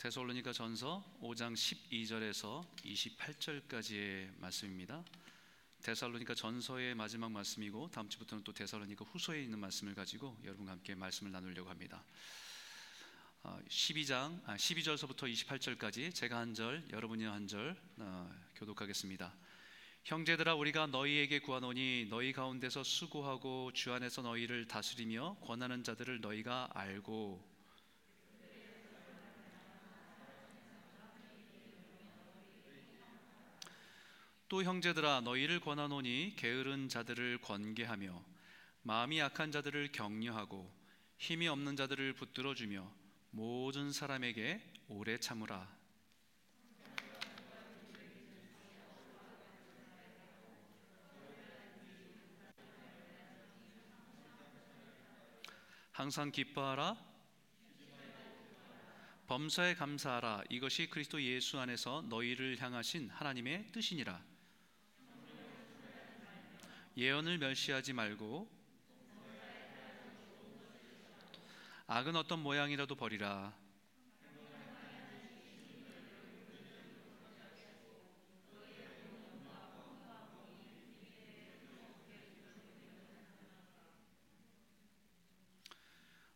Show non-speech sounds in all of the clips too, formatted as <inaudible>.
데살로니가 전서 5장 12절에서 28절까지의 말씀입니다. 데살로니가 전서의 마지막 말씀이고 다음 주부터는 또 데살로니가 후서에 있는 말씀을 가지고 여러분과 함께 말씀을 나누려고 합니다. 12장 아, 12절서부터 28절까지 제가 한 절, 여러분이 한절 어, 교독하겠습니다. 형제들아 우리가 너희에게 구하노니 너희 가운데서 수고하고 주 안에서 너희를 다스리며 권하는 자들을 너희가 알고 또 형제들아 너희를 권하노니 게으른 자들을 권계하며 마음이 약한 자들을 격려하고 힘이 없는 자들을 붙들어 주며 모든 사람에게 오래 참으라. 항상 기뻐하라. 범사에 감사하라. 이것이 그리스도 예수 안에서 너희를 향하신 하나님의 뜻이니라 예언을 멸시하지 말고 악은 어떤 모양이라도 버리라.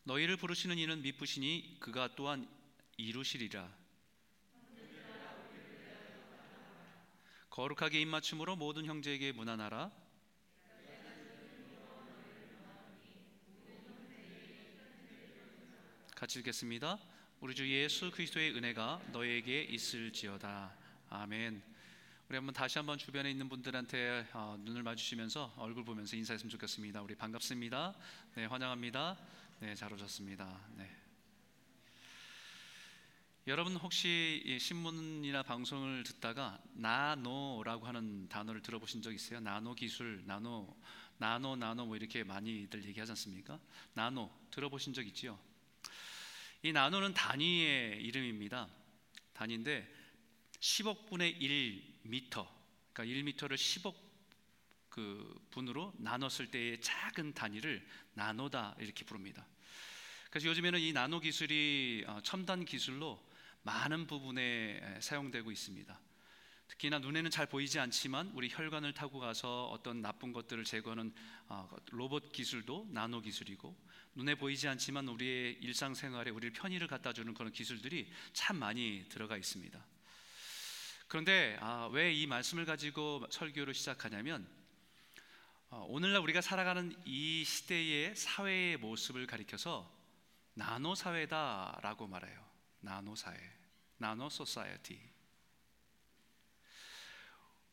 너희를 부르시는 이는 미쁘시니 그가 또한 이루시리라. 거룩하게 입맞춤으로 모든 형제에게 무난하라. 같이 읽겠습니다. 우리 주 예수 그리스도의 은혜가 너에게 있을지어다. 아멘. 우리 한번 다시 한번 주변에 있는 분들한테 어, 눈을 마주치면서 얼굴 보면서 인사했으면 좋겠습니다. 우리 반갑습니다. 네, 환영합니다. 네, 잘 오셨습니다. 네. 여러분 혹시 신문이나 방송을 듣다가 나노라고 하는 단어를 들어보신 적 있어요? 나노 기술, 나노, 나노, 나노 뭐 이렇게 많이들 얘기하지 않습니까? 나노 들어보신 적 있지요? 이 나노는 단위의 이름입니다. 단위인데 10억 분의 1미터, 그러니까 1미터를 10억 그 분으로 나눴을 때의 작은 단위를 나노다 이렇게 부릅니다. 그래서 요즘에는 이 나노 기술이 어, 첨단 기술로 많은 부분에 사용되고 있습니다. 특히나 눈에는 잘 보이지 않지만 우리 혈관을 타고 가서 어떤 나쁜 것들을 제거하는 어, 로봇 기술도 나노 기술이고 눈에 보이지 않지만 우리의 일상생활에 우리를 편의를 갖다 주는 그런 기술들이 참 많이 들어가 있습니다. 그런데 아, 왜 이 말씀을 가지고 설교를 시작하냐면 어, 오늘날 우리가 살아가는 이 시대의 사회의 모습을 가리켜서 나노 사회다라고 말해요. 나노 사회, 나노 소사이어티.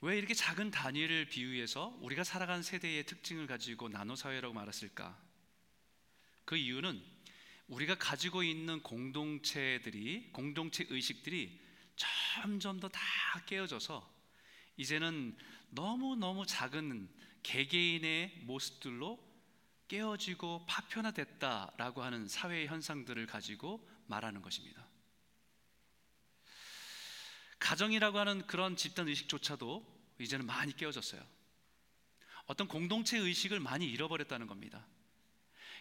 왜 이렇게 작은 단위를 비유해서 우리가 살아가는 세대의 특징을 가지고 나노 사회라고 말했을까? 그 이유는 우리가 가지고 있는 공동체들이 공동체 의식들이 점점 더 다 깨어져서 이제는 너무 너무 작은 개개인의 모습들로 깨어지고 파편화됐다라고 하는 사회 현상들을 가지고 말하는 것입니다. 가정이라고 하는 그런 집단 의식조차도 이제는 많이 깨어졌어요. 어떤 공동체 의식을 많이 잃어버렸다는 겁니다.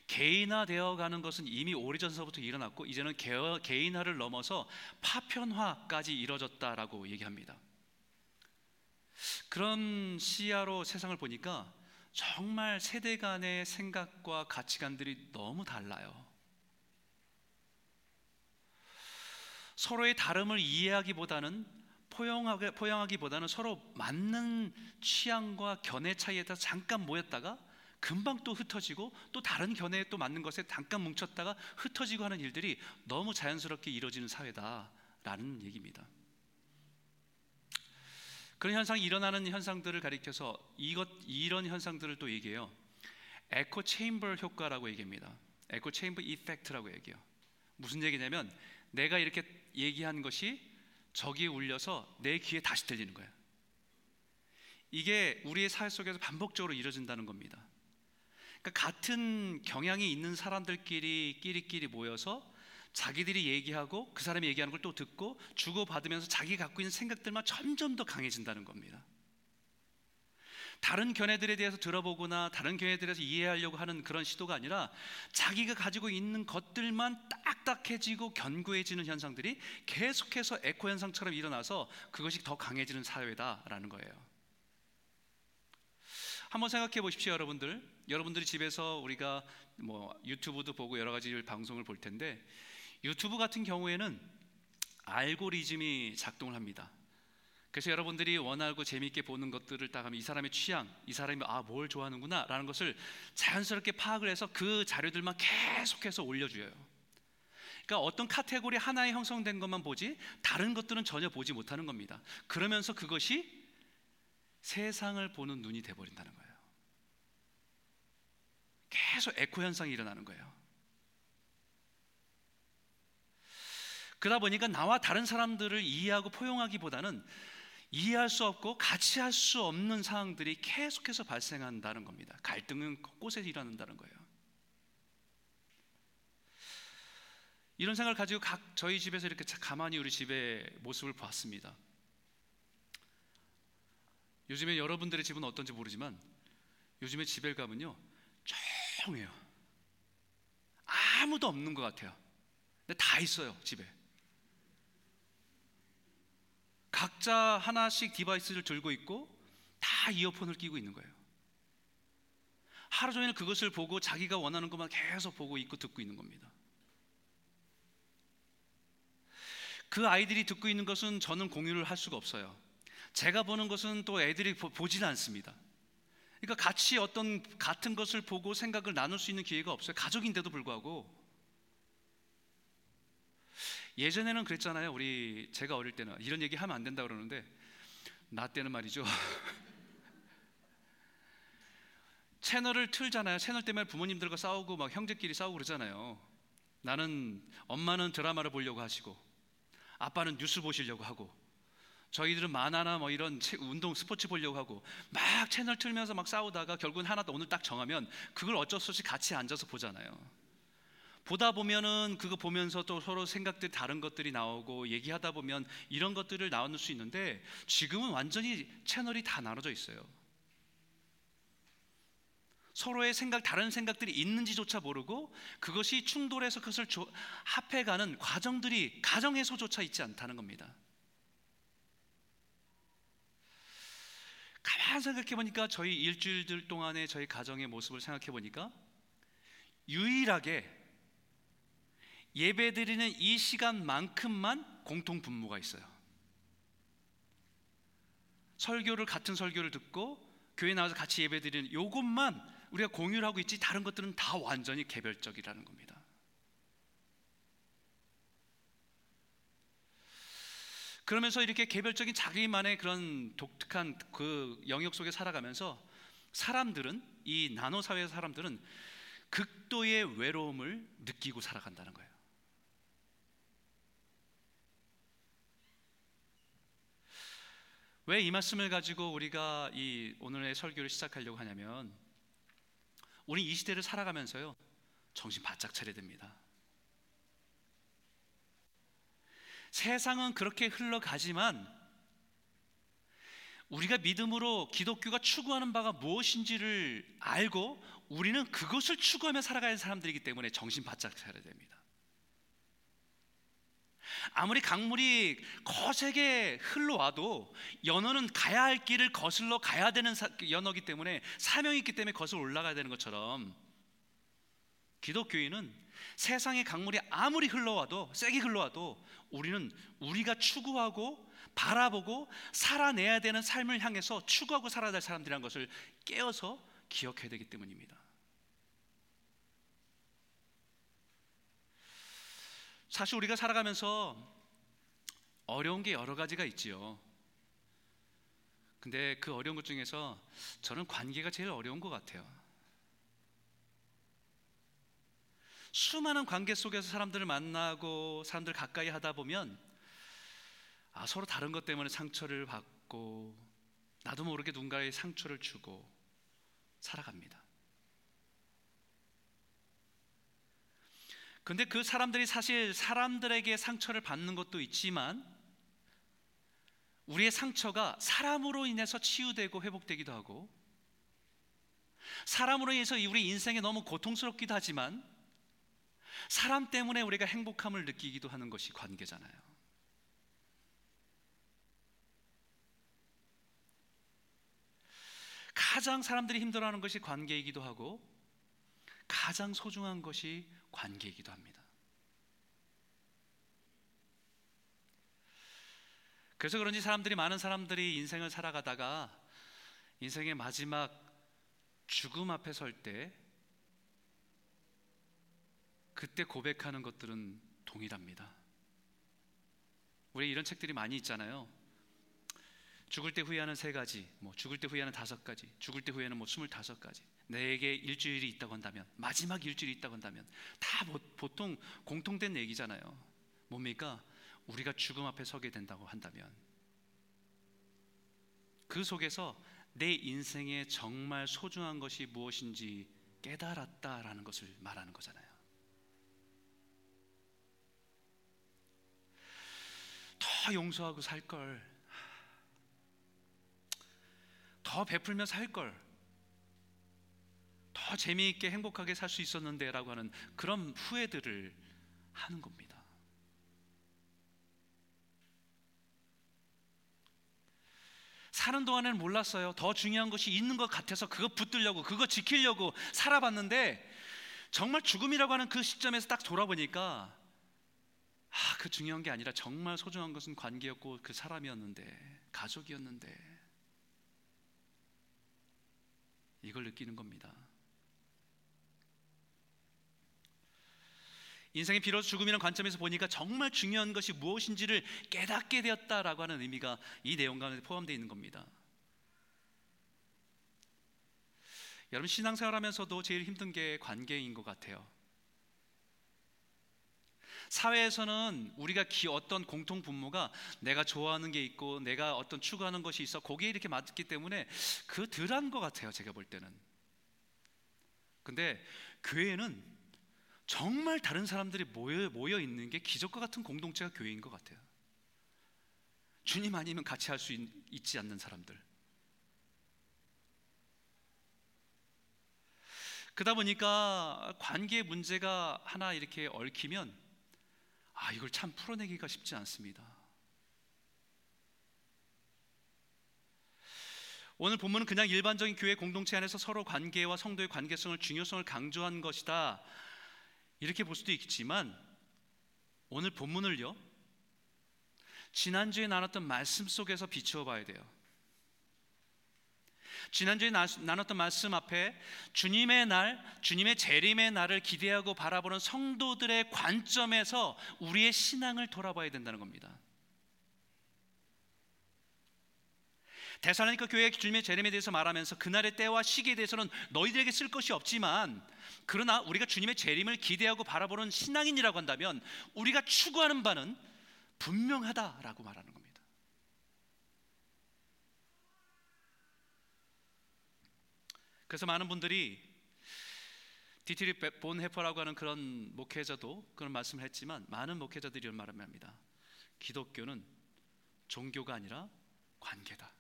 개인화되어 가는 것은 이미 오래전서부터 일어났고 이제는 개인화를 넘어서 파편화까지 이뤄졌다라고 얘기합니다. 그런 시야로 세상을 보니까 정말 세대 간의 생각과 가치관들이 너무 달라요. 서로의 다름을 이해하기보다는 포용하기, 포용하기보다는 서로 맞는 취향과 견해 차이에 따라 잠깐 모였다가 금방 또 흩어지고 또 다른 견해에 또 맞는 것에 잠깐 뭉쳤다가 흩어지고 하는 일들이 너무 자연스럽게 이루어지는 사회다라는 얘기입니다. 그런 현상이 일어나는 현상들을 가리켜서 이것 이런 현상들을 또 얘기해요. 에코 체인버 효과라고 얘기합니다. 에코 체인버 이펙트라고 얘기해요. 무슨 얘기냐면 내가 이렇게 얘기한 것이 저기에 울려서 내 귀에 다시 들리는 거예요. 이게 우리의 사회 속에서 반복적으로 이루어진다는 겁니다. 그러니까 같은 경향이 있는 사람들끼리 끼리끼리 모여서 자기들이 얘기하고 그 사람이 얘기하는 걸 또 듣고 주고 받으면서 자기 갖고 있는 생각들만 점점 더 강해진다는 겁니다. 다른 견해들에 대해서 들어보거나 다른 견해에 대해서 이해하려고 하는 그런 시도가 아니라 자기가 가지고 있는 것들만 딱딱해지고 견고해지는 현상들이 계속해서 에코 현상처럼 일어나서 그것이 더 강해지는 사회다라는 거예요. 한번 생각해 보십시오, 여러분들. 여러분들이 집에서 우리가 뭐 유튜브도 보고 여러 가지 방송을 볼 텐데 유튜브 같은 경우에는 알고리즘이 작동을 합니다. 그래서 여러분들이 원하고 재미있게 보는 것들을 딱 하면 이 사람의 취향, 이 사람이 아 뭘 좋아하는구나라는 것을 자연스럽게 파악을 해서 그 자료들만 계속해서 올려줘요. 그러니까 어떤 카테고리 하나에 형성된 것만 보지 다른 것들은 전혀 보지 못하는 겁니다. 그러면서 그것이 세상을 보는 눈이 돼버린다는 거예요. 계속 에코 현상이 일어나는 거예요. 그러다 보니까 나와 다른 사람들을 이해하고 포용하기보다는 이해할 수 없고 같이 할 수 없는 상황들이 계속해서 발생한다는 겁니다. 갈등은 곳곳에 일어난다는 거예요. 이런 생각을 가지고 각 저희 집에서 이렇게 가만히 우리 집의 모습을 봤습니다. 요즘에 여러분들의 집은 어떤지 모르지만 요즘에 집에 가면요 조용해요. 아무도 없는 것 같아요. 근데 다 있어요 집에. 각자 하나씩 디바이스를 들고 있고 다 이어폰을 끼고 있는 거예요. 하루 종일 그것을 보고 자기가 원하는 것만 계속 보고 있고 듣고 있는 겁니다. 그 아이들이 듣고 있는 것은 저는 공유를 할 수가 없어요. 제가 보는 것은 또 애들이 보지는 않습니다. 그러니까 같이 어떤 같은 것을 보고 생각을 나눌 수 있는 기회가 없어요. 가족인데도 불구하고 예전에는 그랬잖아요. 우리 제가 어릴 때는 이런 얘기 하면 안 된다 그러는데 나 때는 말이죠. <laughs> 채널을 틀잖아요. 채널 때문에 부모님들과 싸우고 막 형제끼리 싸우고 그러잖아요. 나는 엄마는 드라마를 보려고 하시고 아빠는 뉴스 보시려고 하고 저희들은 만화나 뭐 이런 운동 스포츠 보려고 하고 막 채널 틀면서 막 싸우다가 결국은 하나 오늘 딱 정하면 그걸 어쩔 수 없이 같이 앉아서 보잖아요. 보다 보면은 그거 보면서 또 서로 생각들 다른 것들이 나오고 얘기하다 보면 이런 것들을 나눌 수 있는데 지금은 완전히 채널이 다 나눠져 있어요. 서로의 생각 다른 생각들이 있는지조차 모르고 그것이 충돌해서 그것을 합해가는 과정들이 가정에서조차 있지 않다는 겁니다. 가만 생각해 보니까 저희 일주일들 동안의 저희 가정의 모습을 생각해 보니까 유일하게 예배 드리는 이 시간만큼만 공통 분모가 있어요. 설교를 같은 설교를 듣고 교회 나와서 같이 예배 드리는 요것만 우리가 공유를 하고 있지 다른 것들은 다 완전히 개별적이라는 겁니다. 그러면서 이렇게 개별적인 자기만의 그런 독특한 그 영역 속에 살아가면서 사람들은 이 나노 사회의 사람들은 극도의 외로움을 느끼고 살아간다는 거예요. 왜 이 말씀을 가지고 우리가 이 오늘의 설교를 시작하려고 하냐면 우리 이 시대를 살아가면서요 정신 바짝 차려야 됩니다. 세상은 그렇게 흘러가지만 우리가 믿음으로 기독교가 추구하는 바가 무엇인지를 알고 우리는 그것을 추구하며 살아가는 사람들이기 때문에 정신 바짝 차려야 됩니다. 아무리 강물이 거세게 흘러와도 연어는 가야 할 길을 거슬러 가야 되는 연어기 때문에 사명이 있기 때문에 거슬러 올라가야 되는 것처럼 기독교인은 세상의 강물이 아무리 흘러와도 세게 흘러와도 우리는 우리가 추구하고 바라보고 살아내야 되는 삶을 향해서 추구하고 살아야 될 사람들이라는 것을 깨어서 기억해야 되기 때문입니다. 사실 우리가 살아가면서 어려운 게 여러 가지가 있지요. 근데 그 어려운 것 중에서 저는 관계가 제일 어려운 것 같아요. 수많은 관계 속에서 사람들을 만나고 사람들 가까이 하다 보면 아, 서로 다른 것 때문에 상처를 받고 나도 모르게 누군가의 상처를 주고 살아갑니다. 근데 그 사람들이 사실 사람들에게 상처를 받는 것도 있지만 우리의 상처가 사람으로 인해서 치유되고 회복되기도 하고 사람으로 인해서 우리 인생에 너무 고통스럽기도 하지만 사람 때문에 우리가 행복함을 느끼기도 하는 것이 관계잖아요. 가장 사람들이 힘들어하는 것이 관계이기도 하고 가장 소중한 것이 관계이기도 합니다. 그래서 그런지 사람들이 많은 사람들이 인생을 살아가다가 인생의 마지막 죽음 앞에 설 때 그때 고백하는 것들은 동일합니다. 우리 이런 책들이 많이 있잖아요. 죽을 때 후회하는 세 가지, 뭐 죽을 때 후회하는 다섯 가지, 죽을 때 후회하는 뭐 스물다섯 가지. 내게 일주일이 있다고 한다면, 마지막 일주일이 있다고 한다면, 다 보통 공통된 얘기잖아요. 뭡니까? 우리가 죽음 앞에 서게 된다고 한다면, 그 속에서 내 인생에 정말 소중한 것이 무엇인지 깨달았다라는 것을 말하는 거잖아요. 더 용서하고 살 걸. 더 베풀며 살 걸. 더 재미있게 행복하게 살 수 있었는데라고 하는 그런 후회들을 하는 겁니다. 사는 동안에는 몰랐어요. 더 중요한 것이 있는 것 같아서 그거 붙들려고, 그거 지키려고 살아봤는데 정말 죽음이라고 하는 그 시점에서 딱 돌아보니까 아, 그 중요한 게 아니라 정말 소중한 것은 관계였고 그 사람이었는데, 가족이었는데 이걸 느끼는 겁니다. 인생의 비로소 죽음이라는 관점에서 보니까 정말 중요한 것이 무엇인지를 깨닫게 되었다라고 하는 의미가 이 내용 가운데 포함되어 있는 겁니다. 여러분 신앙생활 하면서도 제일 힘든 게 관계인 것 같아요. 사회에서는 우리가 기 어떤 공통 분모가 내가 좋아하는 게 있고 내가 어떤 추구하는 것이 있어 거기에 이렇게 맞기 때문에 그 덜한 것 같아요. 제가 볼 때는. 근데 교회는 정말 다른 사람들이 모여, 모여 있는 게 기적과 같은 공동체가 교회인 것 같아요. 주님 아니면 같이 할 수 있지 않는 사람들. 그러다 보니까 관계 문제가 하나 이렇게 얽히면 아, 이걸 참 풀어내기가 쉽지 않습니다. 오늘 본문은 그냥 일반적인 교회 공동체 안에서 서로 관계와 성도의 관계성을 중요성을 강조한 것이다. 이렇게 볼 수도 있지만 오늘 본문을요. 지난주에 나눴던 말씀 속에서 비추어 봐야 돼요. 지난주에 나눴던 말씀 앞에 주님의 날, 주님의 재림의 날을 기대하고 바라보는 성도들의 관점에서 우리의 신앙을 돌아봐야 된다는 겁니다. 데살로니가 교회 주님의 재림에 대해서 말하면서 그날의 때와 시기에 대해서는 너희들에게 쓸 것이 없지만 그러나 우리가 주님의 재림을 기대하고 바라보는 신앙인이라고 한다면 우리가 추구하는 바는 분명하다라고 말하는 겁니다. 그래서 많은 분들이 디트리히 본회퍼라고 하는 그런 목회자도 그런 말씀을 했지만 많은 목회자들이 이런 말을 합니다. 기독교는 종교가 아니라 관계다.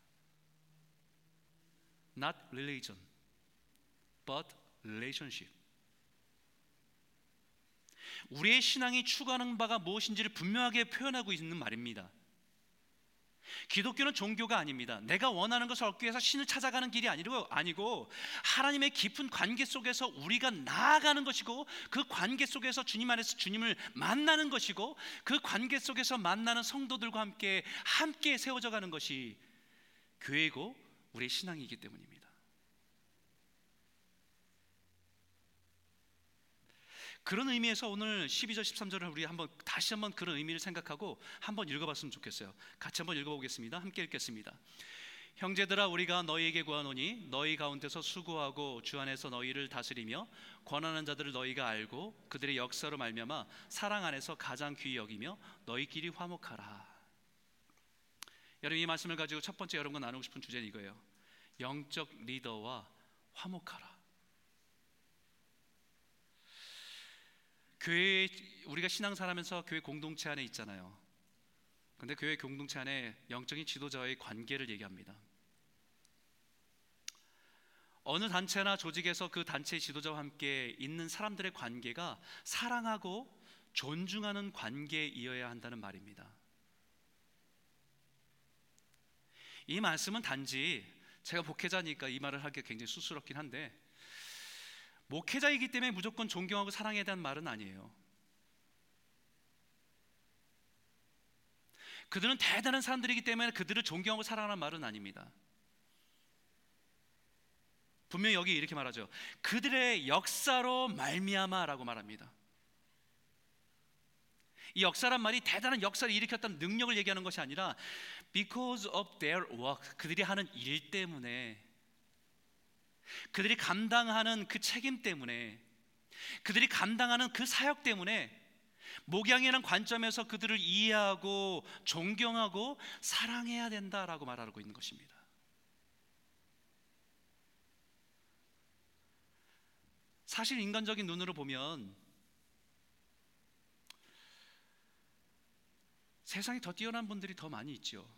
Not religion, but relationship. 우리의 신앙이 추구하는 바가 무엇인지를 분명하게 표현하고 있는 말입니다. 기독교는 종교가 아닙니다. 내가 원하는 것을 얻기 위해서 신을 찾아가는 길이 아니고 하나님의 깊은 관계 속에서 우리가 나아가는 것이고 그 관계 속에서 주님 안에서 주님을 만나는 것이고 그 관계 속에서 만나는 성도들과 함께 함께 세워져 가는 것이 교회고 우리의 신앙이기 때문입니다. 그런 의미에서 오늘 12절 13절을 우리 한번 다시 한번 그런 의미를 생각하고 한번 읽어봤으면 좋겠어요. 같이 한번 읽어보겠습니다. 함께 읽겠습니다. 형제들아 우리가 너희에게 구하노니 너희 가운데서 수고하고 주 안에서 너희를 다스리며 권하는 자들을 너희가 알고 그들의 역사로 말미암아 사랑 안에서 가장 귀히 여기며 너희끼리 화목하라. 여러분 이 말씀을 가지고 첫 번째 여러분과 나누고 싶은 주제는 이거예요. 영적 리더와 화목하라. 교회 우리가 신앙사하면서 교회 공동체 안에 있잖아요. 근데 교회 공동체 안에 영적인 지도자의 관계를 얘기합니다. 어느 단체나 조직에서 그 단체의 지도자와 함께 있는 사람들의 관계가 사랑하고 존중하는 관계이어야 한다는 말입니다. 이 말씀은 단지 제가 목회자니까 이 말을 하기 굉장히 쑥스럽긴 한데 목회자이기 때문에 무조건 존경하고 사랑해야 되는 말은 아니에요. 그들은 대단한 사람들이기 때문에 그들을 존경하고 사랑하는 말은 아닙니다. 분명히 여기 이렇게 말하죠. 그들의 역사로 말미암아라고 말합니다. 이 역사란 말이 대단한 역사를 일으켰다는 능력을 얘기하는 것이 아니라 because of their work 그들이 하는 일 때문에 그들이 감당하는 그 책임 때문에 그들이 감당하는 그 사역 때문에 목양이라는 관점에서 그들을 이해하고 존경하고 사랑해야 된다라고 말하고 있는 것입니다. 사실 인간적인 눈으로 보면 세상에 더 뛰어난 분들이 더 많이 있죠.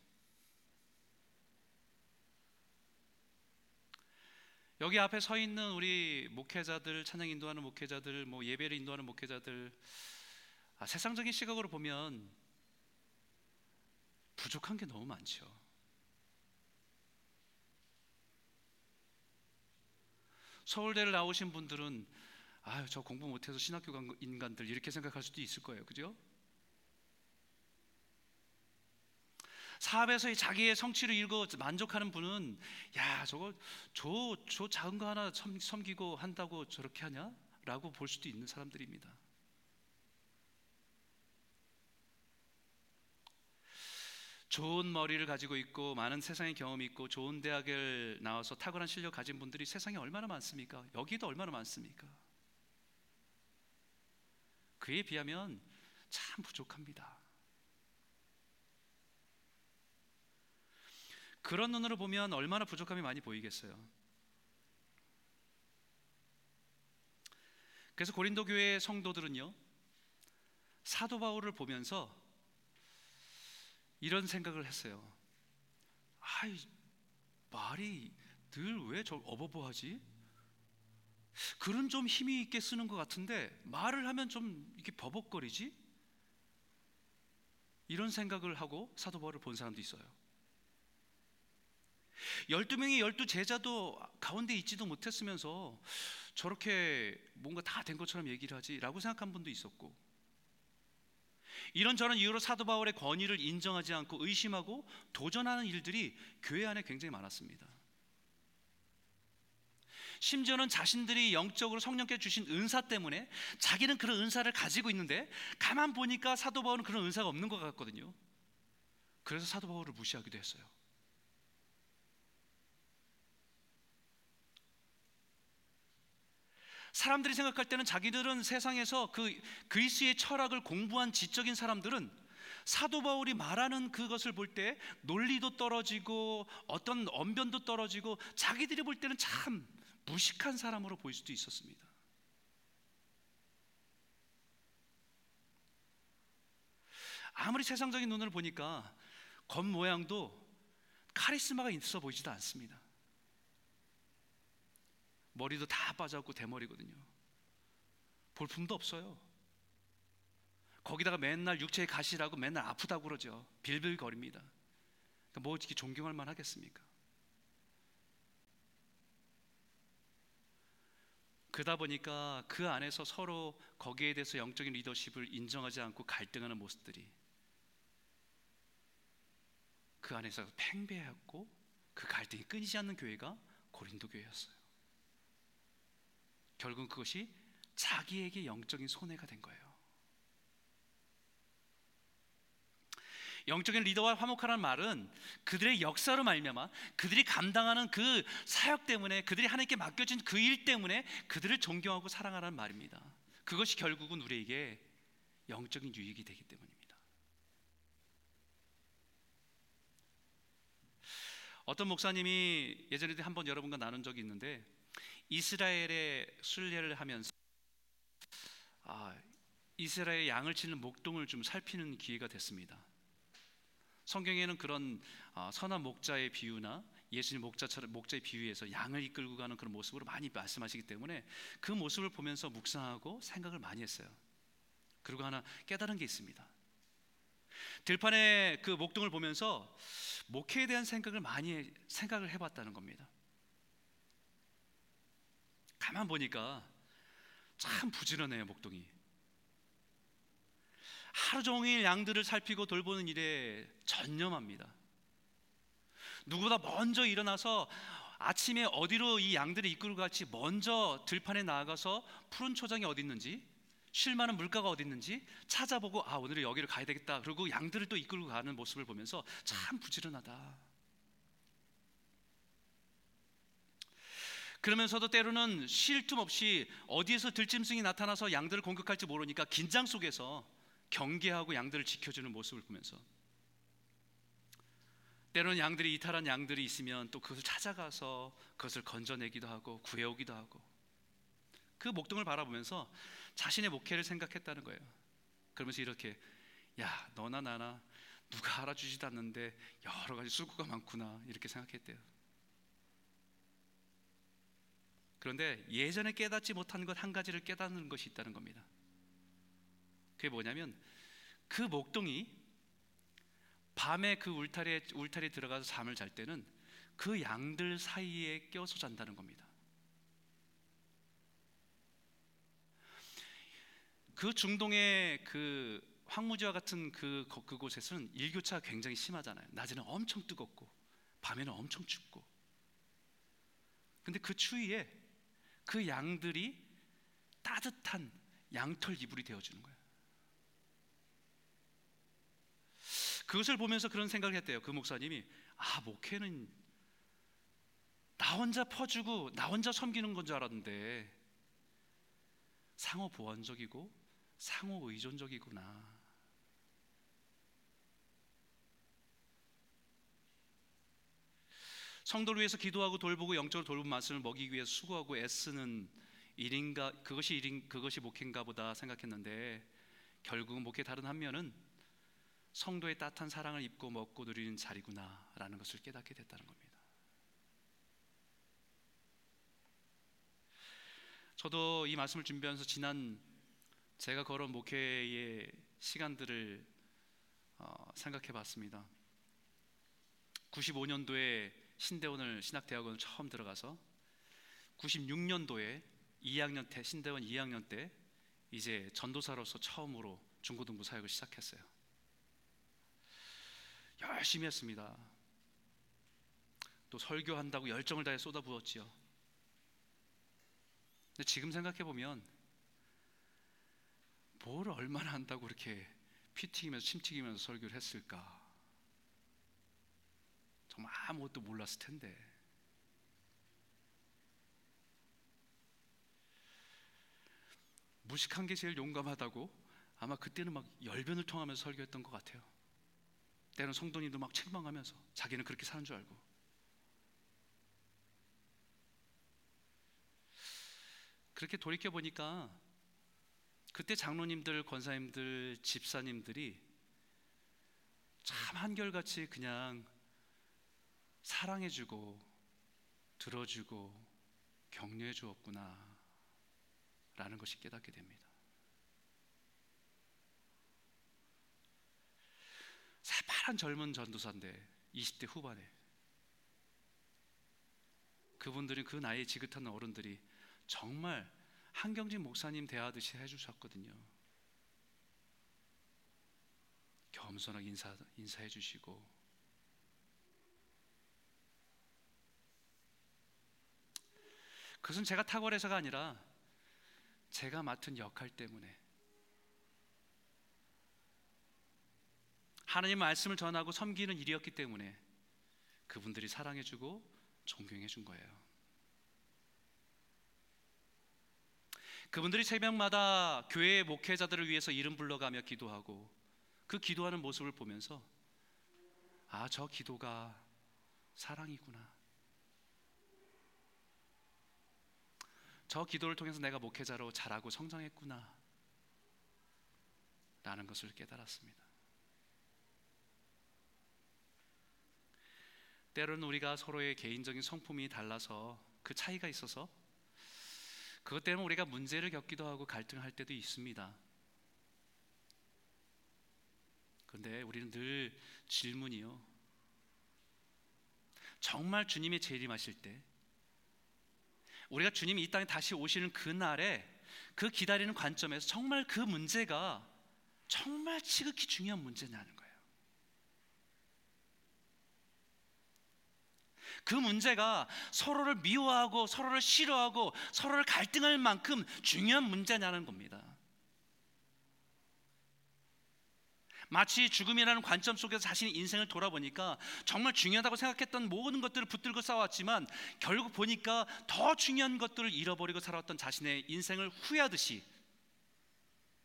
여기 앞에 서 있는 우리 목회자들, 찬양 인도하는 목회자들, 뭐 예배를 인도하는 목회자들, 아, 세상적인 시각으로 보면 부족한 게 너무 많죠. 서울대를 나오신 분들은 아유 저 공부 못해서 신학교 간 인간들 이렇게 생각할 수도 있을 거예요, 그죠? 사업에서 자기의 성취를 이루고 만족하는 분은 야 저거 저, 저 작은 거 하나 섬, 기고 한다고 저렇게 하냐? 라고 볼 수도 있는 사람들입니다. 좋은 머리를 가지고 있고 많은 세상의 경험이 있고 좋은 대학을 나와서 탁월한 실력 가진 분들이 세상에 얼마나 많습니까? 여기도 얼마나 많습니까? 그에 비하면 참 부족합니다. 그런 눈으로 보면 얼마나 부족함이 많이 보이겠어요. 그래서 고린도 교회 성도들은요. 사도 바울을 보면서 이런 생각을 했어요. 아이 말이 늘 왜 저 어버버하지? 글은 좀 힘이 있게 쓰는 것 같은데 말을 하면 좀 이렇게 버벅거리지? 이런 생각을 하고 사도 바울을 본 사람도 있어요. 12명의 12 제자도 가운데 있지도 못했으면서 저렇게 뭔가 다 된 것처럼 얘기를 하지라고 생각한 분도 있었고 이런저런 이유로 사도 바울의 권위를 인정하지 않고 의심하고 도전하는 일들이 교회 안에 굉장히 많았습니다. 심지어는 자신들이 영적으로 성령께 주신 은사 때문에 자기는 그런 은사를 가지고 있는데 가만 보니까 사도 바울은 그런 은사가 없는 것 같거든요. 그래서 사도 바울을 무시하기도 했어요. 사람들이 생각할 때는 자기들은 세상에서 그 그리스의 철학을 공부한 지적인 사람들은 사도 바울이 말하는 그것을 볼 때 논리도 떨어지고 어떤 언변도 떨어지고 자기들이 볼 때는 참 무식한 사람으로 보일 수도 있었습니다. 아무리 세상적인 눈을 보니까 겉 모양도 카리스마가 있어 보이지도 않습니다. 머리도 다 빠졌고 대머리거든요. 볼품도 없어요. 거기다가 맨날 육체의 가시라고 맨날 아프다고 그러죠. 빌빌거립니다. 그러니까 뭐 이렇게 존경할 만 하겠습니까? 그러다 보니까 그 안에서 서로 거기에 대해서 영적인 리더십을 인정하지 않고 갈등하는 모습들이 그 안에서 팽배했고 그 갈등이 끊이지 않는 교회가 고린도 교회였어요. 결국 그것이 자기에게 영적인 손해가 된 거예요. 영적인 리더와 화목하라는 말은 그들의 역사로 말미암아 그들이 감당하는 그 사역 때문에 그들이 하나님께 맡겨진 그 일 때문에 그들을 존경하고 사랑하라는 말입니다. 그것이 결국은 우리에게 영적인 유익이 되기 때문입니다. 어떤 목사님이 예전에 한번 여러분과 나눈 적이 있는데 이스라엘의 순례를 하면서 아, 이스라엘 양을 치는 목동을 좀 살피는 기회가 됐습니다. 성경에는 그런 아, 선한 목자의 비유나 예수님 목자처럼 목자의 비유에서 양을 이끌고 가는 그런 모습으로 많이 말씀하시기 때문에 그 모습을 보면서 묵상하고 생각을 많이 했어요. 그리고 하나 깨달은 게 있습니다. 들판의 그 목동을 보면서 목회에 대한 생각을 많이 생각을 해봤다는 겁니다. 가만 보니까 참 부지런해요 목동이. 하루 종일 양들을 살피고 돌보는 일에 전념합니다. 누구보다 먼저 일어나서 아침에 어디로 이 양들을 이끌고 갈지 먼저 들판에 나아가서 푸른 초장이 어디 있는지 쉴 만한 물가가 어디 있는지 찾아보고 아 오늘은 여기를 가야 되겠다 그리고 양들을 또 이끌고 가는 모습을 보면서 참 부지런하다 그러면서도 때로는 쉴 틈 없이 어디에서 들짐승이 나타나서 양들을 공격할지 모르니까 긴장 속에서 경계하고 양들을 지켜주는 모습을 보면서 때로는 양들이 이탈한 양들이 있으면 또 그것을 찾아가서 그것을 건져내기도 하고 구해오기도 하고 그 목동을 바라보면서 자신의 목회를 생각했다는 거예요. 그러면서 이렇게 야 너나 나나 누가 알아주지도 않는데 여러 가지 수고가 많구나 이렇게 생각했대요. 그런데 예전에 깨닫지 못한 것 한 가지를 깨닫는 것이 있다는 겁니다. 그게 뭐냐면 그 목동이 밤에 그 울타리에 울타리에 들어가서 잠을 잘 때는 그 양들 사이에 껴서 잔다는 겁니다. 그 중동의 그 황무지와 같은 그 그곳에서는 일교차가 굉장히 심하잖아요. 낮에는 엄청 뜨겁고 밤에는 엄청 춥고. 근데 그 추위에 그 양들이 따뜻한 양털 이불이 되어 주는 거예요. 그것을 보면서 그런 생각을 했대요. 그 목사님이 아 목회는 나 혼자 퍼주고 나 혼자 섬기는 건 줄 알았는데 상호 보완적이고 상호 의존적이구나. 성도를 위해서 기도하고 돌보고 영적으로 돌본 말씀을 먹이기 위해서 수고하고 애쓰는 일인가 그것이 일인 그것이 목회인가 보다 생각했는데 결국은 목회 다른 한 면은 성도의 따뜻한 사랑을 입고 먹고 누리는 자리구나라는 것을 깨닫게 됐다는 겁니다. 저도 이 말씀을 준비하면서 지난 제가 걸어온 목회의 시간들을 어, 생각해 봤습니다. 95년도에 신대원을 신학대학원을 처음 들어가서 96년도에 2학년 때 신대원 2학년 때 이제 전도사로서 처음으로 중고등부 사역을 시작했어요. 열심히 했습니다. 또 설교한다고 열정을 다해 쏟아부었지요. 근데 지금 생각해 보면 뭘 얼마나 한다고 그렇게 피 튀기면서 침 튀기면서 설교를 했을까? 정말 아무것도 몰랐을 텐데. 무식한 게 제일 용감하다고 아마 그때는 막 열변을 통하면서 설교했던 것 같아요. 때는 성도님도 막 책망하면서 자기는 그렇게 사는 줄 알고. 그렇게 돌이켜 보니까 그때 장로님들, 권사님들, 집사님들이 참 한결같이 그냥 사랑해주고 들어주고 격려해 주었구나 라는 것이 깨닫게 됩니다. 새파란 젊은 전도사인데 20대 후반에 그분들이 그 나이 지긋한 어른들이 정말 한경진 목사님 대하듯이 해주셨거든요. 겸손하게 인사, 인사해 주시고 그것은 제가 탁월해서가 아니라 제가 맡은 역할 때문에 하나님 말씀을 전하고 섬기는 일이었기 때문에 그분들이 사랑해주고 존경해준 거예요. 그분들이 새벽마다 교회 목회자들을 위해서 이름 불러가며 기도하고 그 기도하는 모습을 보면서 아, 저 기도가 사랑이구나. 저 기도를 통해서 내가 목회자로 자라고 성장했구나. 라는 것을 깨달았습니다. 때로는 우리가 서로의 개인적인 성품이 달라서 그 차이가 있어서 그것 때문에 우리가 문제를 겪기도 하고 갈등할 때도 있습니다. 그런데 우리는 늘 질문이요. 정말 주님의 재림하실 때 우리가 주님이 이 땅에 다시 오시는 그날에 그 기다리는 관점에서 정말 그 문제가 정말 지극히 중요한 문제냐는 거예요. 그 문제가 서로를 미워하고 서로를 싫어하고 서로를 갈등할 만큼 중요한 문제냐는 겁니다. 마치 죽음이라는 관점 속에서 자신의 인생을 돌아보니까 정말 중요하다고 생각했던 모든 것들을 붙들고 싸웠지만 결국 보니까 더 중요한 것들을 잃어버리고 살았던 자신의 인생을 후회하듯이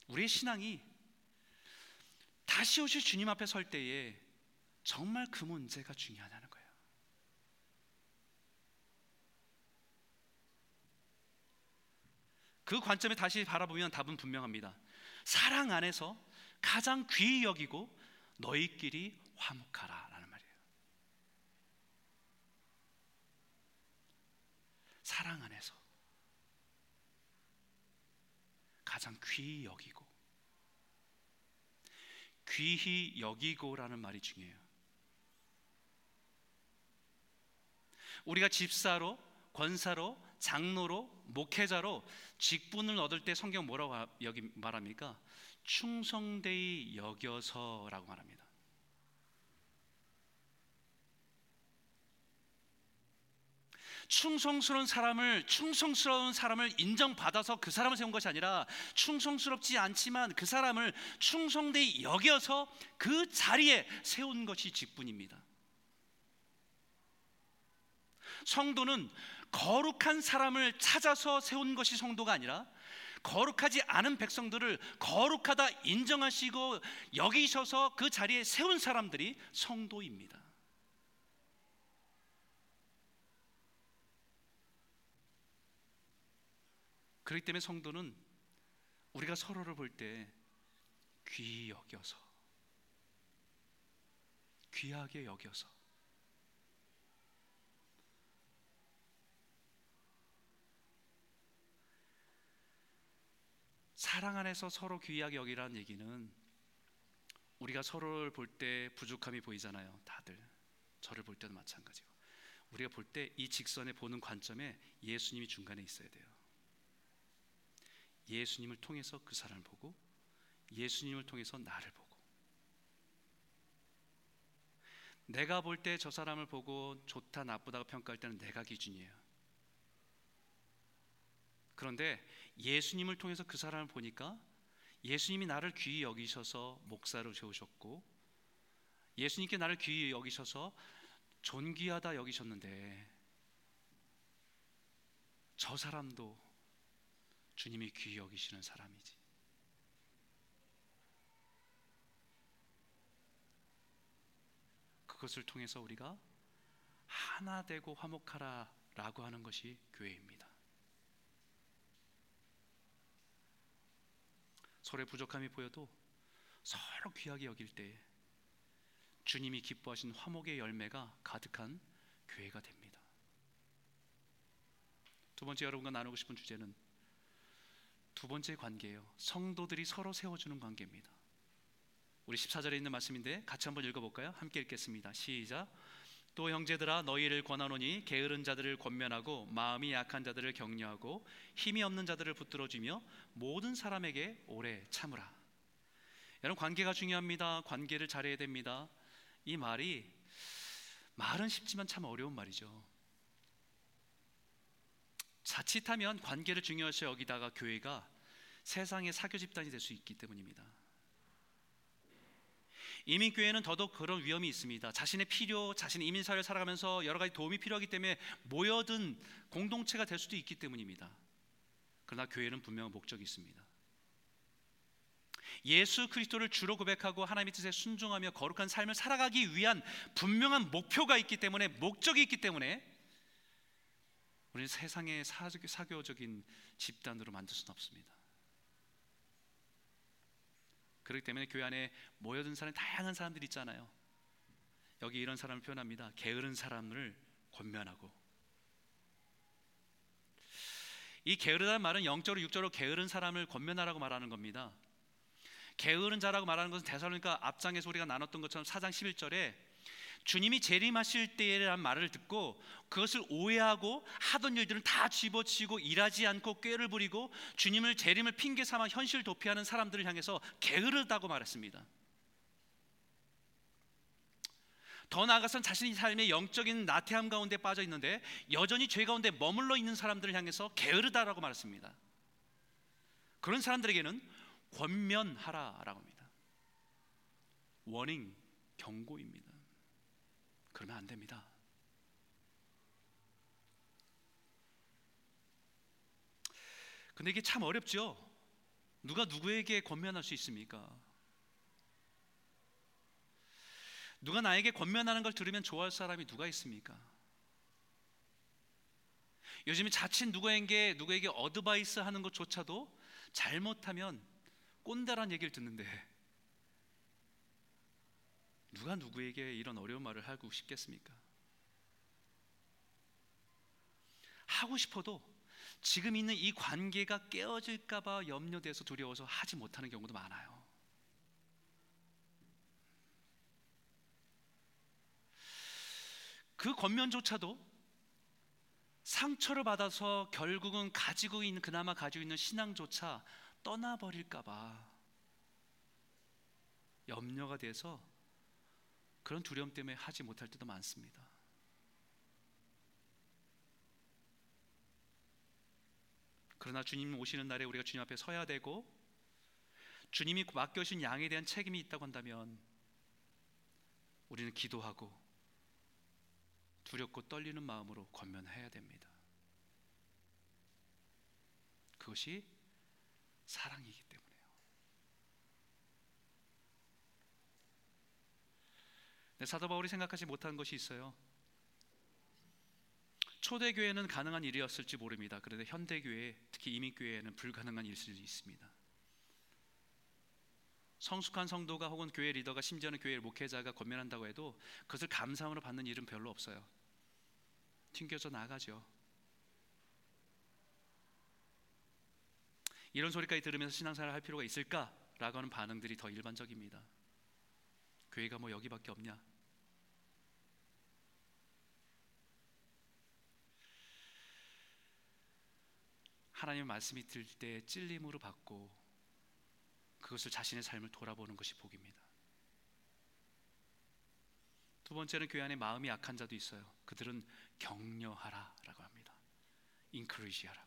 우리의 신앙이 다시 오실 주님 앞에 설 때에 정말 그 문제가 중요하냐는 거예요. 그 관점에 다시 바라보면 답은 분명합니다. 사랑 안에서 가장 귀히 여기고 너희끼리 화목하라 라는 말이에요. 사랑 안에서 가장 귀히 여기고 귀히 여기고라는 말이 중요해요. 우리가 집사로, 권사로, 장로로, 목회자로 직분을 얻을 때 성경 뭐라고 여기 말합니까? 충성되이 여겨서라고 말합니다. 충성스러운 사람을 충성스러운 사람을 인정받아서 그 사람을 세운 것이 아니라 충성스럽지 않지만 그 사람을 충성되이 여겨서 그 자리에 세운 것이 직분입니다. 성도는 거룩한 사람을 찾아서 세운 것이 성도가 아니라 거룩하지 않은 백성들을 거룩하다 인정하시고 여기셔서 그 자리에 세운 사람들이 성도입니다. 그렇기 때문에 성도는 우리가 서로를 볼 때 귀히 여겨서 귀하게 여겨서 사랑 안에서 서로 귀하게 여기라는 얘기는 우리가 서로를 볼 때 부족함이 보이잖아요. 다들 저를 볼 때도 마찬가지고 우리가 볼 때 이 직선에 보는 관점에 예수님이 중간에 있어야 돼요. 예수님을 통해서 그 사람을 보고 예수님을 통해서 나를 보고 내가 볼 때 저 사람을 보고 좋다 나쁘다고 평가할 때는 내가 기준이에요. 그런데 예수님을 통해서 그 사람을 보니까 예수님이 나를 귀히 여기셔서 목사로 세우셨고 예수님께 나를 귀히 여기셔서 존귀하다 여기셨는데 저 사람도 주님이 귀히 여기시는 사람이지. 그것을 통해서 우리가 하나 되고 화목하라라고 하는 것이 교회입니다. 서로의 부족함이 보여도 서로 귀하게 여길 때 주님이 기뻐하신 화목의 열매가 가득한 교회가 됩니다. 두 번째 여러분과 나누고 싶은 주제는 두 번째 관계예요. 성도들이 서로 세워주는 관계입니다. 우리 14절에 있는 말씀인데 같이 한번 읽어볼까요? 함께 읽겠습니다. 시작. 또 형제들아 너희를 권하노니 게으른 자들을 권면하고 마음이 약한 자들을 격려하고 힘이 없는 자들을 붙들어 주며 모든 사람에게 오래 참으라. 여러분 관계가 중요합니다. 관계를 잘해야 됩니다. 이 말이 말은 쉽지만 참 어려운 말이죠. 자칫하면 관계를 중요시 여기다가 교회가 세상의 사교 집단이 될 수 있기 때문입니다. 이민교회는 더더욱 그런 위험이 있습니다. 자신의 필요, 자신의 이민사회를 살아가면서 여러 가지 도움이 필요하기 때문에 모여든 공동체가 될 수도 있기 때문입니다. 그러나 교회는 분명한 목적이 있습니다. 예수 그리스도를 주로 고백하고 하나님의 뜻에 순종하며 거룩한 삶을 살아가기 위한 분명한 목표가 있기 때문에 목적이 있기 때문에 우리는 세상의 사교적인 집단으로 만들 수는 없습니다. 그렇기 때문에 교회 안에 모여든 사람 다양한 사람들이 있잖아요. 여기 이런 사람을 표현합니다. 게으른 사람을 권면하고 이 게으르다는 말은 영적으로 육적으로 게으른 사람을 권면하라고 말하는 겁니다. 게으른 자라고 말하는 것은 대사로니까 앞장에서 우리가 나눴던 것처럼 4장 11절에 주님이 재림하실 때라는 말을 듣고 그것을 오해하고 하던 일들은 다 집어치고 일하지 않고 꾀를 부리고 주님을 재림을 핑계 삼아 현실 도피하는 사람들을 향해서 게으르다고 말했습니다. 더 나아가선 자신의 삶의 영적인 나태함 가운데 빠져 있는데 여전히 죄 가운데 머물러 있는 사람들을 향해서 게으르다라고 말했습니다. 그런 사람들에게는 권면하라라고 합니다. 워닝 경고입니다. 그러면 안 됩니다. 근데 이게 참 어렵죠. 누가 누구에게 권면할 수 있습니까? 누가 나에게 권면하는 걸 들으면 좋아할 사람이 누가 있습니까? 요즘에 자칫 누구에게 누구에게 어드바이스 하는 것조차도 잘못하면 꼰대란 얘기를 듣는데 누가 누구에게 이런 어려운 말을 하고 싶겠습니까? 하고 싶어도 지금 있는 이 관계가 깨어질까봐 염려돼서 두려워서 하지 못하는 경우도 많아요. 그 권면조차도 상처를 받아서 결국은 가지고 있는 그나마 가지고 있는 신앙조차 떠나버릴까봐 염려가 돼서 그런 두려움 때문에 하지 못할 때도 많습니다. 그러나 주님 오시는 날에 우리가 주님 앞에 서야 되고 주님이 맡겨주신 양에 대한 책임이 있다고 한다면 우리는 기도하고 두렵고 떨리는 마음으로 권면해야 됩니다. 그것이 사랑이기 때문에요. 네, 사도 바울이 생각하지 못한 것이 있어요. 초대교회는 가능한 일이었을지 모릅니다. 그런데 현대교회, 특히 이민교회에는 불가능한 일일 수 있습니다. 성숙한 성도가 혹은 교회 리더가 심지어는 교회 목회자가 권면한다고 해도 그것을 감사함으로 받는 일은 별로 없어요. 튕겨져 나가죠. 이런 소리까지 들으면서 신앙생활을 할 필요가 있을까라고 하는 반응들이 더 일반적입니다. 교회가 뭐 여기밖에 없냐? 하나님의 말씀이 들 때 찔림으로 받고 그것을 자신의 삶을 돌아보는 것이 복입니다. 두 번째는 교회 안에 마음이 약한 자도 있어요. 그들은 격려하라라고 합니다. 인크리지하라고.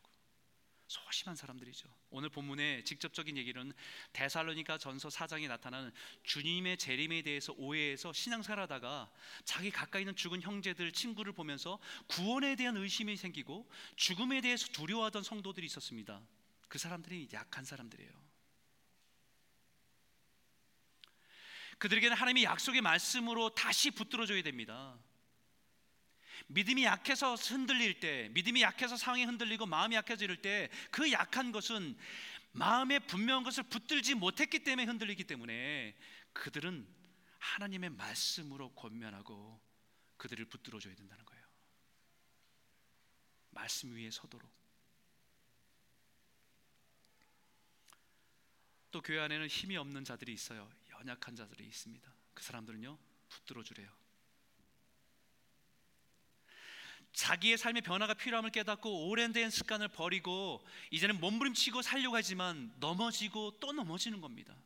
소심한 사람들이죠. 오늘 본문의 직접적인 얘기는 데살로니가 전서 4장에 나타나는 주님의 재림에 대해서 오해해서 신앙생활하다가 자기 가까이 있는 죽은 형제들, 친구를 보면서 구원에 대한 의심이 생기고 죽음에 대해서 두려워하던 성도들이 있었습니다. 그 사람들이 약한 사람들이에요. 그들에게는 하나님의 약속의 말씀으로 다시 붙들어 줘야 됩니다. 믿음이 약해서 흔들릴 때, 믿음이 약해서 상황이 흔들리고 마음이 약해질 때 그 약한 것은 마음에 분명한 것을 붙들지 못했기 때문에 흔들리기 때문에 그들은 하나님의 말씀으로 권면하고 그들을 붙들어 줘야 된다는 거예요. 말씀 위에 서도록. 또 교회 안에는 힘이 없는 자들이 있어요. 연약한 자들이 있습니다. 그 사람들은요, 붙들어 주래요. 자기의 삶의 변화가 필요함을 깨닫고 오랜 된 습관을 버리고 이제는 몸부림치고 살려고 하지만 넘어지고 또 넘어지는 겁니다.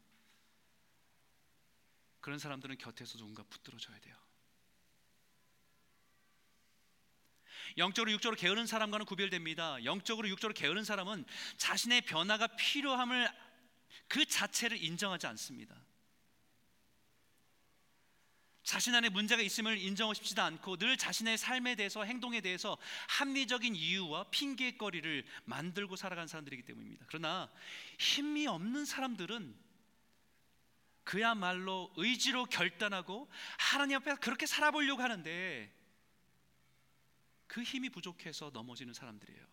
그런 사람들은 곁에서 누군가 붙들어 줘야 돼요. 영적으로 육적으로 게으른 사람과는 구별됩니다. 영적으로 육적으로 게으른 사람은 자신의 변화가 필요함을 그 자체를 인정하지 않습니다. 자신 안에 문제가 있음을 싶지도 않고 늘 자신의 삶에 대해서 행동에 대해서 합리적인 이유와 핑계거리를 만들고 살아가는 사람들이기 때문입니다. 그러나 힘이 없는 사람들은 그야말로 의지로 결단하고 하나님 앞에 그렇게 살아보려고 하는데 그 힘이 부족해서 넘어지는 사람들이에요.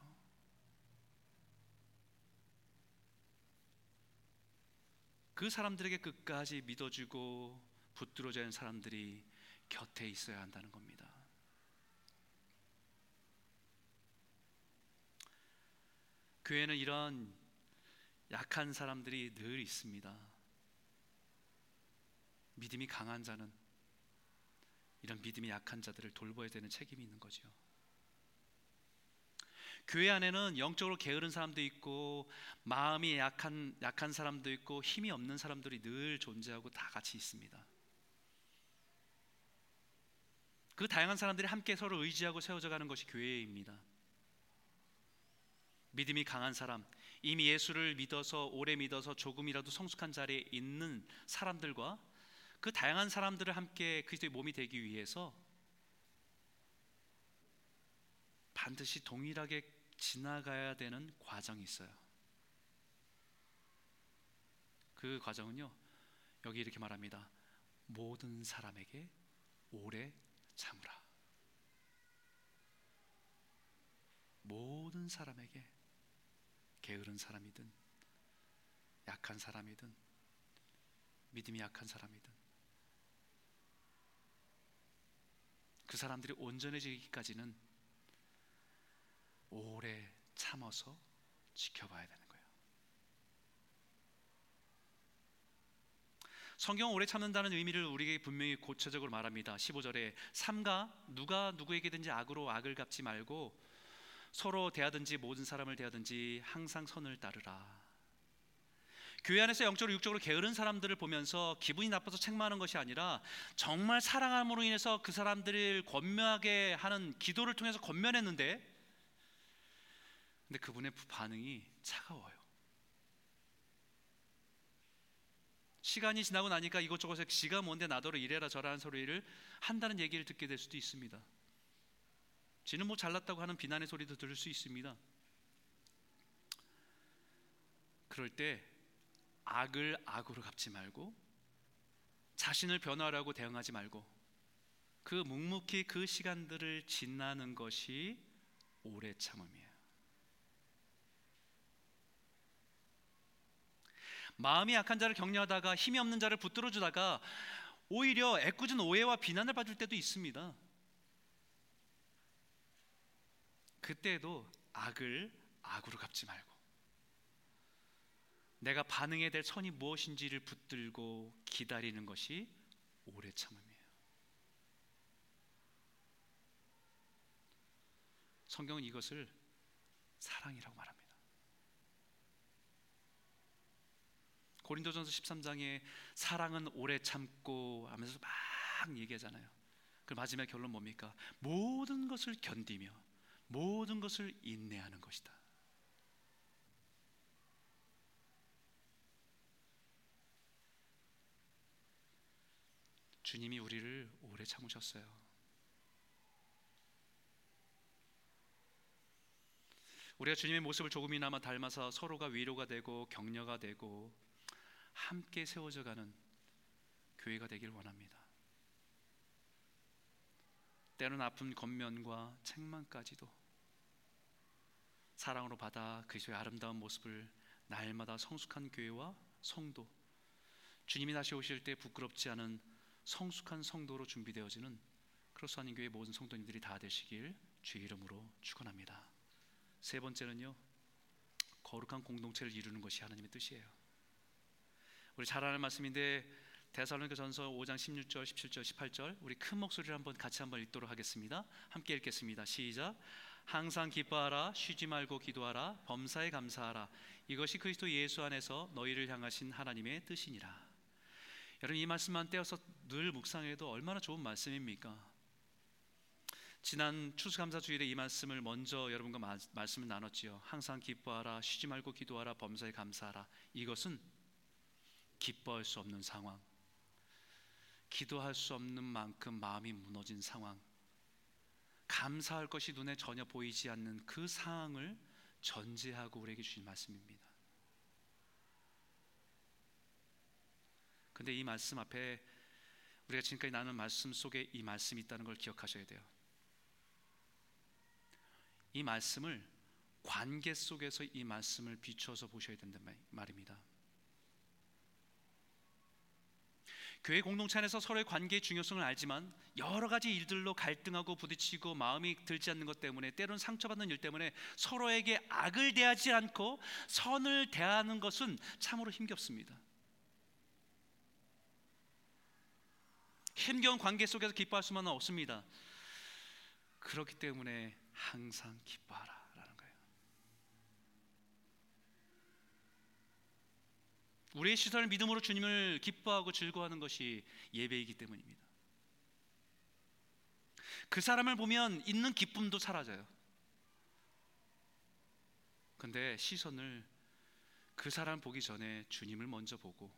그 사람들에게 끝까지 믿어주고 붙들어져 있는 사람들이 곁에 있어야 한다는 겁니다. 교회는 이런 약한 사람들이 늘 있습니다. 믿음이 강한 자는 이런 믿음이 약한 자들을 돌봐야 되는 책임이 있는 거죠. 교회 안에는 영적으로 게으른 사람도 있고 마음이 약한 약한 사람도 있고 힘이 없는 사람들이 늘 존재하고 다 같이 있습니다. 그 다양한 사람들이 함께 서로 의지하고 세워져 가는 것이 교회입니다. 믿음이 강한 사람, 이미 예수를 믿어서 오래 믿어서 조금이라도 성숙한 자리에 있는 사람들과 그 다양한 사람들을 함께 그리스도의 몸이 되기 위해서 반드시 동일하게 지나가야 되는 과정이 있어요. 그 과정은요. 여기 이렇게 말합니다. 모든 사람에게 오래 참으라. 모든 사람에게 게으른 사람이든 약한 사람이든 믿음이 약한 사람이든 그 사람들이 온전해지기까지는 오래 참아서 지켜봐야 되는 거예요. 성경 오래 참는다는 의미를 우리에게 분명히 고체적으로 말합니다. 15절에 삼가 누가 누구에게든지 악으로 악을 갚지 말고 서로 대하든지 모든 사람을 대하든지 항상 선을 따르라. 교회 안에서 영적으로 육적으로 게으른 사람들을 보면서 기분이 나빠서 책망하는 것이 아니라 정말 사랑함으로 인해서 그 사람들을 권면하게 하는 기도를 통해서 권면했는데 근데 그분의 반응이 차가워요. 시간이 지나고 나니까 이것저것에 지가 뭔데 나더러 이래라 저라 는 소리를 한다는 얘기를 듣게 될 수도 있습니다. 지는 뭐 잘났다고 하는 비난의 소리도 들을 수 있습니다. 그럴 때 악을 악으로 갚지 말고 자신을 변화하라고 대응하지 말고 그 묵묵히 그 시간들을 지나는 것이 오래 참음이에요. 마음이 약한 자를 격려하다가 힘이 없는 자를 붙들어 주다가 오히려 애꿎은 오해와 비난을 받을 때도 있습니다. 그때도 악을 악으로 갚지 말고 내가 반응해야 될 선이 무엇인지를 붙들고 기다리는 것이 오래 참음이에요. 성경은 이것을 사랑이라고 말합니다. 고린도전서 13장에 사랑은 오래 참고 하면서 막 얘기하잖아요. 그 마지막 결론 뭡니까? 모든 것을 견디며 모든 것을 인내하는 것이다. 주님이 우리를 오래 참으셨어요. 우리가 주님의 모습을 조금이나마 닮아서 서로가 위로가 되고 격려가 되고 함께 세워져 가는 교회가 되길 원합니다. 때로는 아픈 겉면과 책망까지도 사랑으로 받아 그리스도의 아름다운 모습을 날마다 성숙한 교회와 성도 주님이 다시 오실 때 부끄럽지 않은 성숙한 성도로 준비되어지는 크로스 아닌 교회 모든 성도님들이 다 되시길 주의 이름으로 축원합니다. 세 번째는요. 거룩한 공동체를 이루는 것이 하나님의 뜻이에요. 우리 잘 아는 말씀인데 대살로니가전서 5장 16절, 17절, 18절 우리 큰 목소리를 한번 같이 한번 읽도록 하겠습니다. 함께 읽겠습니다. 시작. 항상 기뻐하라 쉬지 말고 기도하라 범사에 감사하라 이것이 그리스도 예수 안에서 너희를 향하신 하나님의 뜻이니라 여러분 이 말씀만 떼어서 늘 묵상해도 얼마나 좋은 말씀입니까? 지난 추수감사 주일에 이 말씀을 먼저 여러분과 마, 말씀을 나눴지요. 항상 기뻐하라, 쉬지 말고 기도하라, 범사에 감사하라. 이것은 기뻐할 수 없는 상황, 기도할 수 없는 만큼 마음이 무너진 상황, 감사할 것이 눈에 전혀 보이지 않는 그 상황을 전제하고 우리에게 주신 말씀입니다. 근데 이 말씀 앞에 우리가 지금까지 나눈 말씀 속에 이 말씀이 있다는 걸 기억하셔야 돼요. 이 말씀을 관계 속에서 이 말씀을 비춰서 보셔야 된단 말입니다. 교회 공동체 안에서 서로의 관계의 중요성을 알지만 여러 가지 일들로 갈등하고 부딪히고 마음이 들지 않는 것 때문에 때론 상처받는 일 때문에 서로에게 악을 대하지 않고 선을 대하는 것은 참으로 힘겹습니다. 힘겨운 관계 속에서 기뻐할 수만은 없습니다. 그렇기 때문에 항상 기뻐하라라는 거예요. 우리의 시선을 믿음으로 주님을 기뻐하고 즐거워하는 것이 예배이기 때문입니다. 그 사람을 보면 있는 기쁨도 사라져요. 근데 시선을 그 사람 보기 전에 주님을 먼저 보고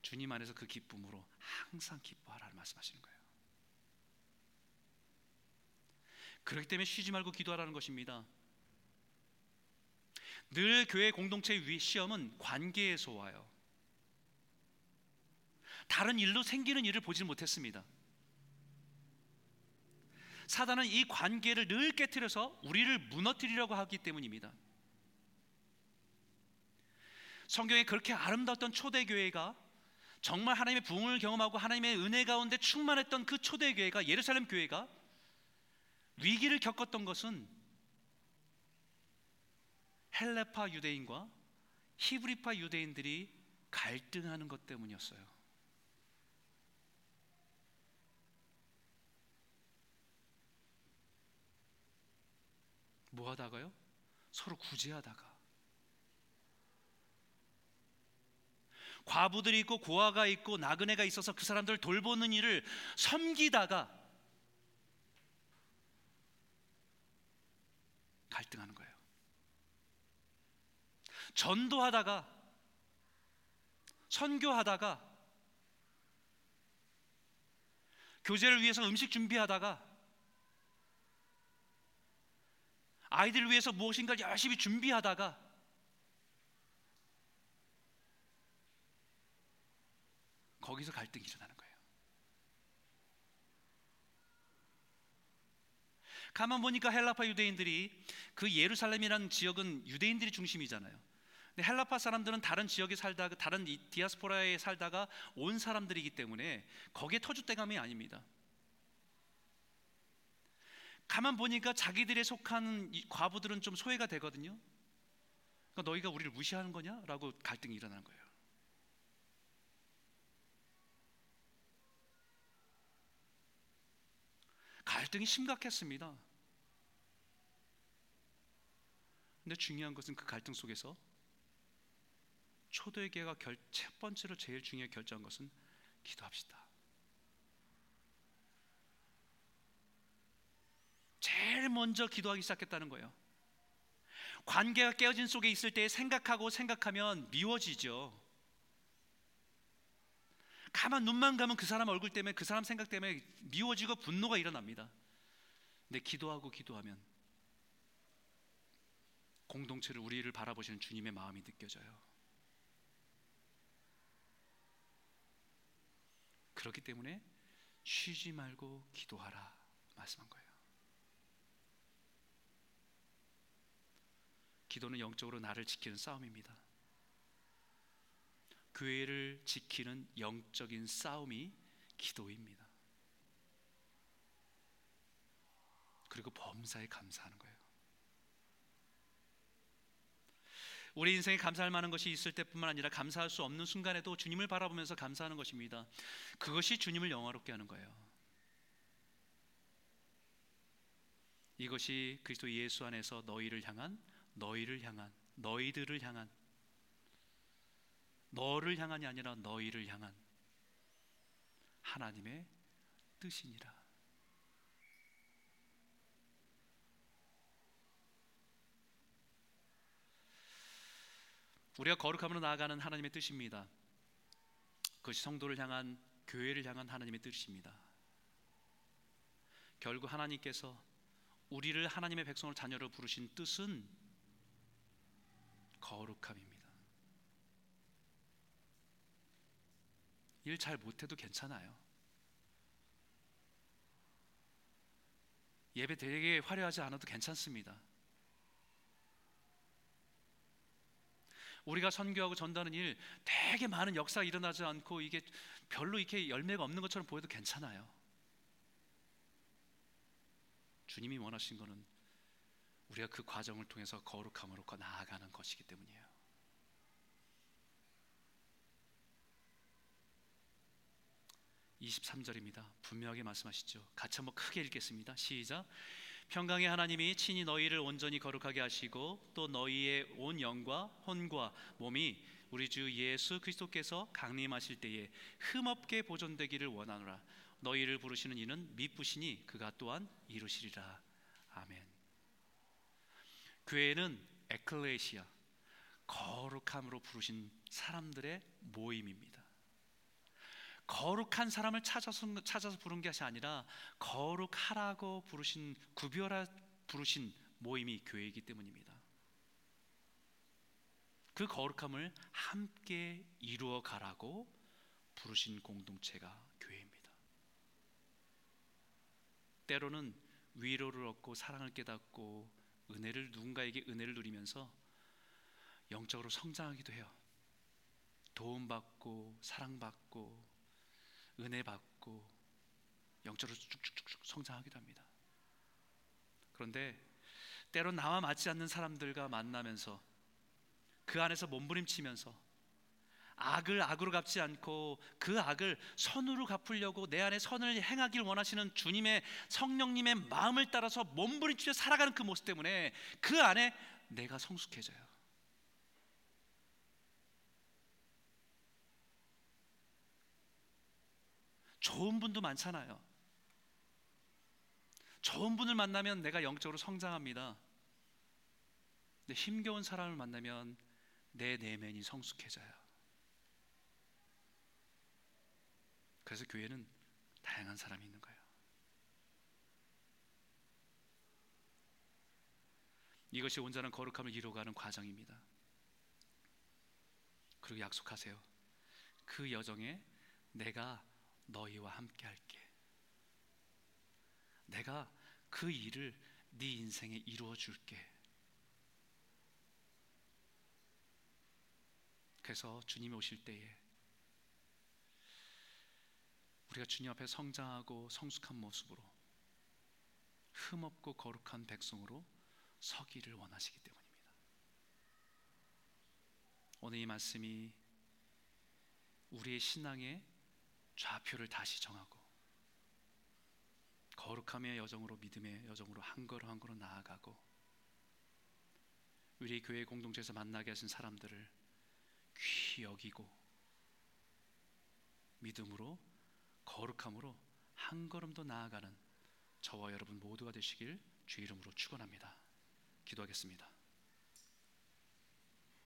주님 안에서 그 기쁨으로 항상 기뻐하라는 말씀하시는 거예요. 그렇기 때문에 쉬지 말고 기도하라는 것입니다. 늘 교회 공동체 위 시험은 관계에서 와요. 다른 일로 생기는 일을 보지 못했습니다. 사단은 이 관계를 늘 깨뜨려서 우리를 무너뜨리려고 하기 때문입니다. 성경에 그렇게 아름다웠던 초대교회가 정말 하나님의 부흥을 경험하고 하나님의 은혜 가운데 충만했던 그 초대교회가 예루살렘 교회가 위기를 겪었던 것은 헬레파 유대인과 히브리파 유대인들이 갈등하는 것 때문이었어요. 뭐 하다가요? 서로 구제하다가 과부들이 있고 고아가 있고 나그네가 있어서 그 사람들을 돌보는 일을 섬기다가 갈등하는 거예요. 전도하다가 선교하다가 교제를 위해서 음식 준비하다가 아이들을 위해서 무엇인가 열심히 준비하다가 거기서 갈등이 일어나는 거예요. 가만 보니까 헬라파 유대인들이 그 예루살렘이라는 지역은 유대인들이 중심이잖아요. 근데 헬라파 사람들은 다른 지역에 살다가 다른 디아스포라에 살다가 온 사람들이기 때문에 거기에 터줏대감이 아닙니다. 가만 보니까 자기들에 속한 과부들은 좀 소외가 되거든요. 그러니까 너희가 우리를 무시하는 거냐라고 갈등이 일어나는 거예요. 갈등이 심각했습니다. 근데 중요한 것은 그 갈등 속에서 초대교회가 결, 첫 번째로 제일 중요하게 결정한 것은 기도합시다. 제일 먼저 기도하기 시작했다는 거예요. 관계가 깨어진 속에 있을 때 생각하고 생각하면 미워지죠. 가만 눈만 가면 그 사람 얼굴 때문에 그 사람 생각 때문에 미워지고 분노가 일어납니다. 근데 기도하고 기도하면 공동체를 우리를 바라보시는 주님의 마음이 느껴져요. 그렇기 때문에 쉬지 말고 기도하라 말씀한 거예요. 기도는 영적으로 나를 지키는 싸움입니다. 교회를 지키는 영적인 싸움이 기도입니다. 그리고 범사에 감사하는 거예요. 우리 인생에 감사할 만한 것이 있을 때뿐만 아니라 감사할 수 없는 순간에도 주님을 바라보면서 감사하는 것입니다. 그것이 주님을 영화롭게 하는 거예요. 이것이 그리스도 예수 안에서 너희를 향한 너희를 향한 너희들을 향한 너를 향한이 아니라 너희를 향한 하나님의 뜻이니라. 우리가 거룩함으로 나아가는 하나님의 뜻입니다. 그것이 성도를 향한 교회를 향한 하나님의 뜻입니다. 결국 하나님께서 우리를 하나님의 백성을 자녀로 부르신 뜻은 거룩함입니다. 일 잘 못해도 괜찮아요. 예배 되게 화려하지 않아도 괜찮습니다. 우리가 선교하고 전도하는 일 되게 많은 역사가 일어나지 않고 이게 별로 이렇게 열매가 없는 것처럼 보여도 괜찮아요. 주님이 원하신 것은 우리가 그 과정을 통해서 거룩함으로 나아가는 것이기 때문이에요. 23절입니다. 분명하게 말씀하시죠. 같이 한번 크게 읽겠습니다. 시작. 평강의 하나님이 친히 너희를 온전히 거룩하게 하시고 또 너희의 온 영과 혼과 몸이 우리 주 예수 그리스도께서 강림하실 때에 흠없게 보존되기를 원하노라. 너희를 부르시는 이는 미쁘시니 그가 또한 이루시리라. 아멘. 교회는 에클레시아 거룩함으로 부르신 사람들의 모임입니다. 거룩한 사람을 찾아서 찾아서 부른 것이 아니라 거룩하라고 부르신 구별하 부르신 모임이 교회이기 때문입니다. 그 거룩함을 함께 이루어 가라고 부르신 공동체가 교회입니다. 때로는 위로를 얻고 사랑을 깨닫고 은혜를 누군가에게 은혜를 누리면서 영적으로 성장하기도 해요. 도움받고 사랑받고 은혜 받고 영적으로 쭉쭉쭉 성장하기도 합니다. 그런데 때로 나와 맞지 않는 사람들과 만나면서 그 안에서 몸부림치면서 악을 악으로 갚지 않고 그 악을 선으로 갚으려고 내 안에 선을 행하길 원하시는 주님의 성령님의 마음을 따라서 몸부림치며 살아가는 그 모습 때문에 그 안에 내가 성숙해져요. 좋은 분도 많잖아요. 좋은 분을 만나면 내가 영적으로 성장합니다. 근데 힘겨운 사람을 만나면 내 내면이 성숙해져요. 그래서 교회는 다양한 사람이 있는 거예요. 이것이 온전한 거룩함을 이루어가는 과정입니다. 그리고 약속하세요. 그 여정에 내가 너희와 함께 할게. 내가 그 일을 네 인생에 이루어 줄게. 그래서 주님이 오실 때에 우리가 주님 앞에 성장하고 성숙한 모습으로 흠없고 거룩한 백성으로 서기를 원하시기 때문입니다. 오늘 이 말씀이 우리의 신앙의 좌표를 다시 정하고 거룩함의 여정으로 믿음의 여정으로 한 걸음 한 걸음 나아가고 우리 교회 공동체에서 만나게 하신 사람들을 귀히 여기고 믿음으로 거룩함으로 한 걸음 더 나아가는 저와 여러분 모두가 되시길 주 이름으로 축원합니다. 기도하겠습니다.